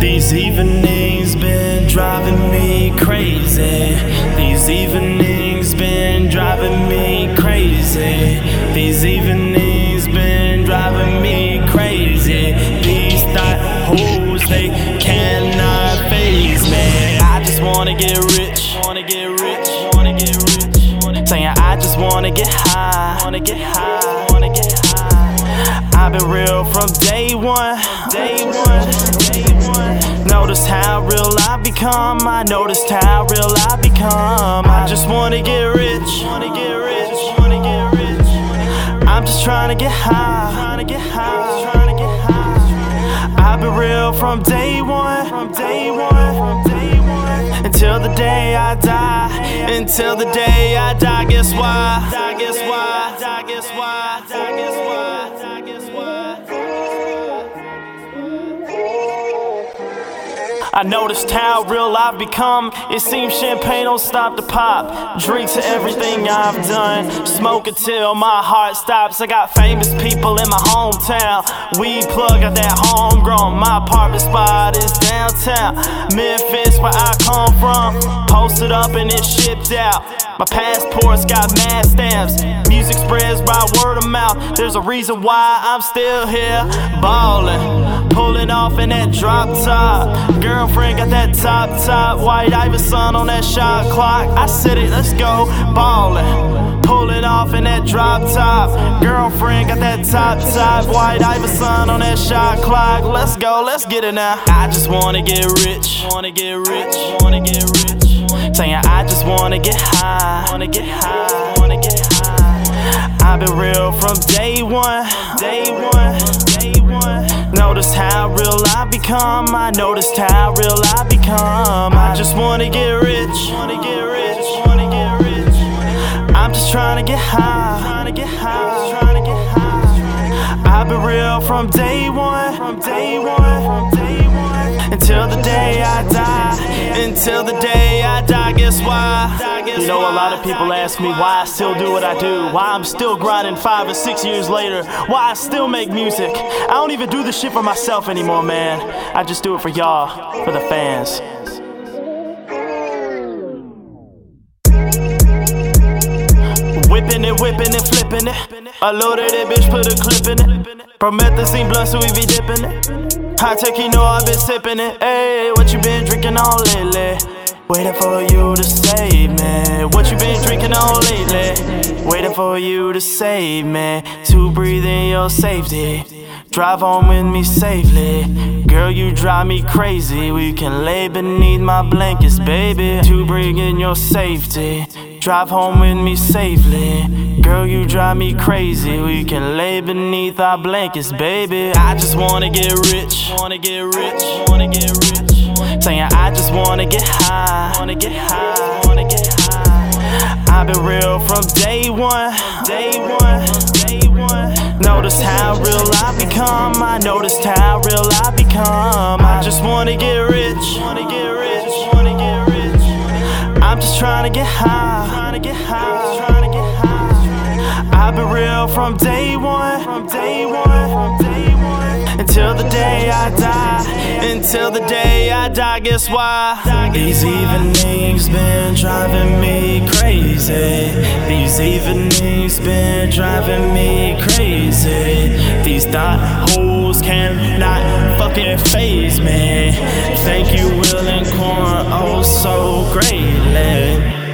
These evenings been driving me crazy. These evenings been driving me crazy. These evenings been driving me crazy. These thought hoes they cannot phase me. I just wanna get rich, wanna get rich, wanna get rich. Saying I just wanna get high, wanna get high. I've been real from day one, day one, day how real I become. I noticed how real I become. I just wanna get rich, wanna get rich, wanna get rich. I'm just trying to get high, trying to get high, trying to get high. I've been real from day one, from day one, from day one. Until the day I die, until the day I die. Guess why? Guess why? Guess why? Guess why? I noticed how real I've become. It seems champagne don't stop to pop. Drink to everything I've done. Smoke until my heart stops. I got famous people in my hometown. Weed plug at that homegrown. My apartment spot is downtown. Memphis, where I come from. Posted up and it shipped out. My passport's got mad stamps. Music spreads by word of mouth. There's a reason why I'm still here. Ballin', pulling off in that drop top. Girlfriend got that top top. White Iverson on that shot clock. I said it, let's go. Ballin', pulling off in that drop top. Girlfriend got that top top. White Iverson on that shot clock. Let's go, let's get it now. I just wanna get rich. Wanna get rich. Wanna get rich. Saying I just wanna get high, wanna get high, wanna get high. I've been real from day one, day one, day one. Notice how real I become. I noticed how real I become. I just wanna get rich, wanna get rich, wanna get rich. I'm just trying to get high, trying to get high, trying to get high. I've been real from day one, from day one, from day one. Until the day I die, until the day I die, guess why? You know, a lot of people ask me why I still do what I do, why I'm still grinding five or six years later, why I still make music. I don't even do this shit for myself anymore, man. I just do it for y'all, for the fans. Whipping it, whipping it, flipping it. I loaded it, bitch, put a clip in it. Promethazine blunt, so we be dipping it. Hi-Tech, you know I've been sipping it. Hey, what you been drinking all lately? Waiting for you to. What you on lately? Waiting for you to save me. To breathe in your safety. Drive home with me safely. Girl, you drive me crazy. We can lay beneath my blankets, baby. To bring in your safety. Drive home with me safely. Girl, you drive me crazy. We can lay beneath our blankets, baby. I just wanna get rich. Wanna get rich. Wanna get rich. Saying I just wanna get high. Wanna get high. Wanna get high. I've been real from day one. Day one. Day one. Noticed how real I become. I noticed how real I become. I just wanna get rich. I'm just trying to get high. I've been real from day one. From day one. Until the day I die. Until the day I die. Guess why? These evenings been crazy. These evenings been driving me crazy. These thought holes cannot fucking phase me. Thank you, Will and Corn, oh so greatly.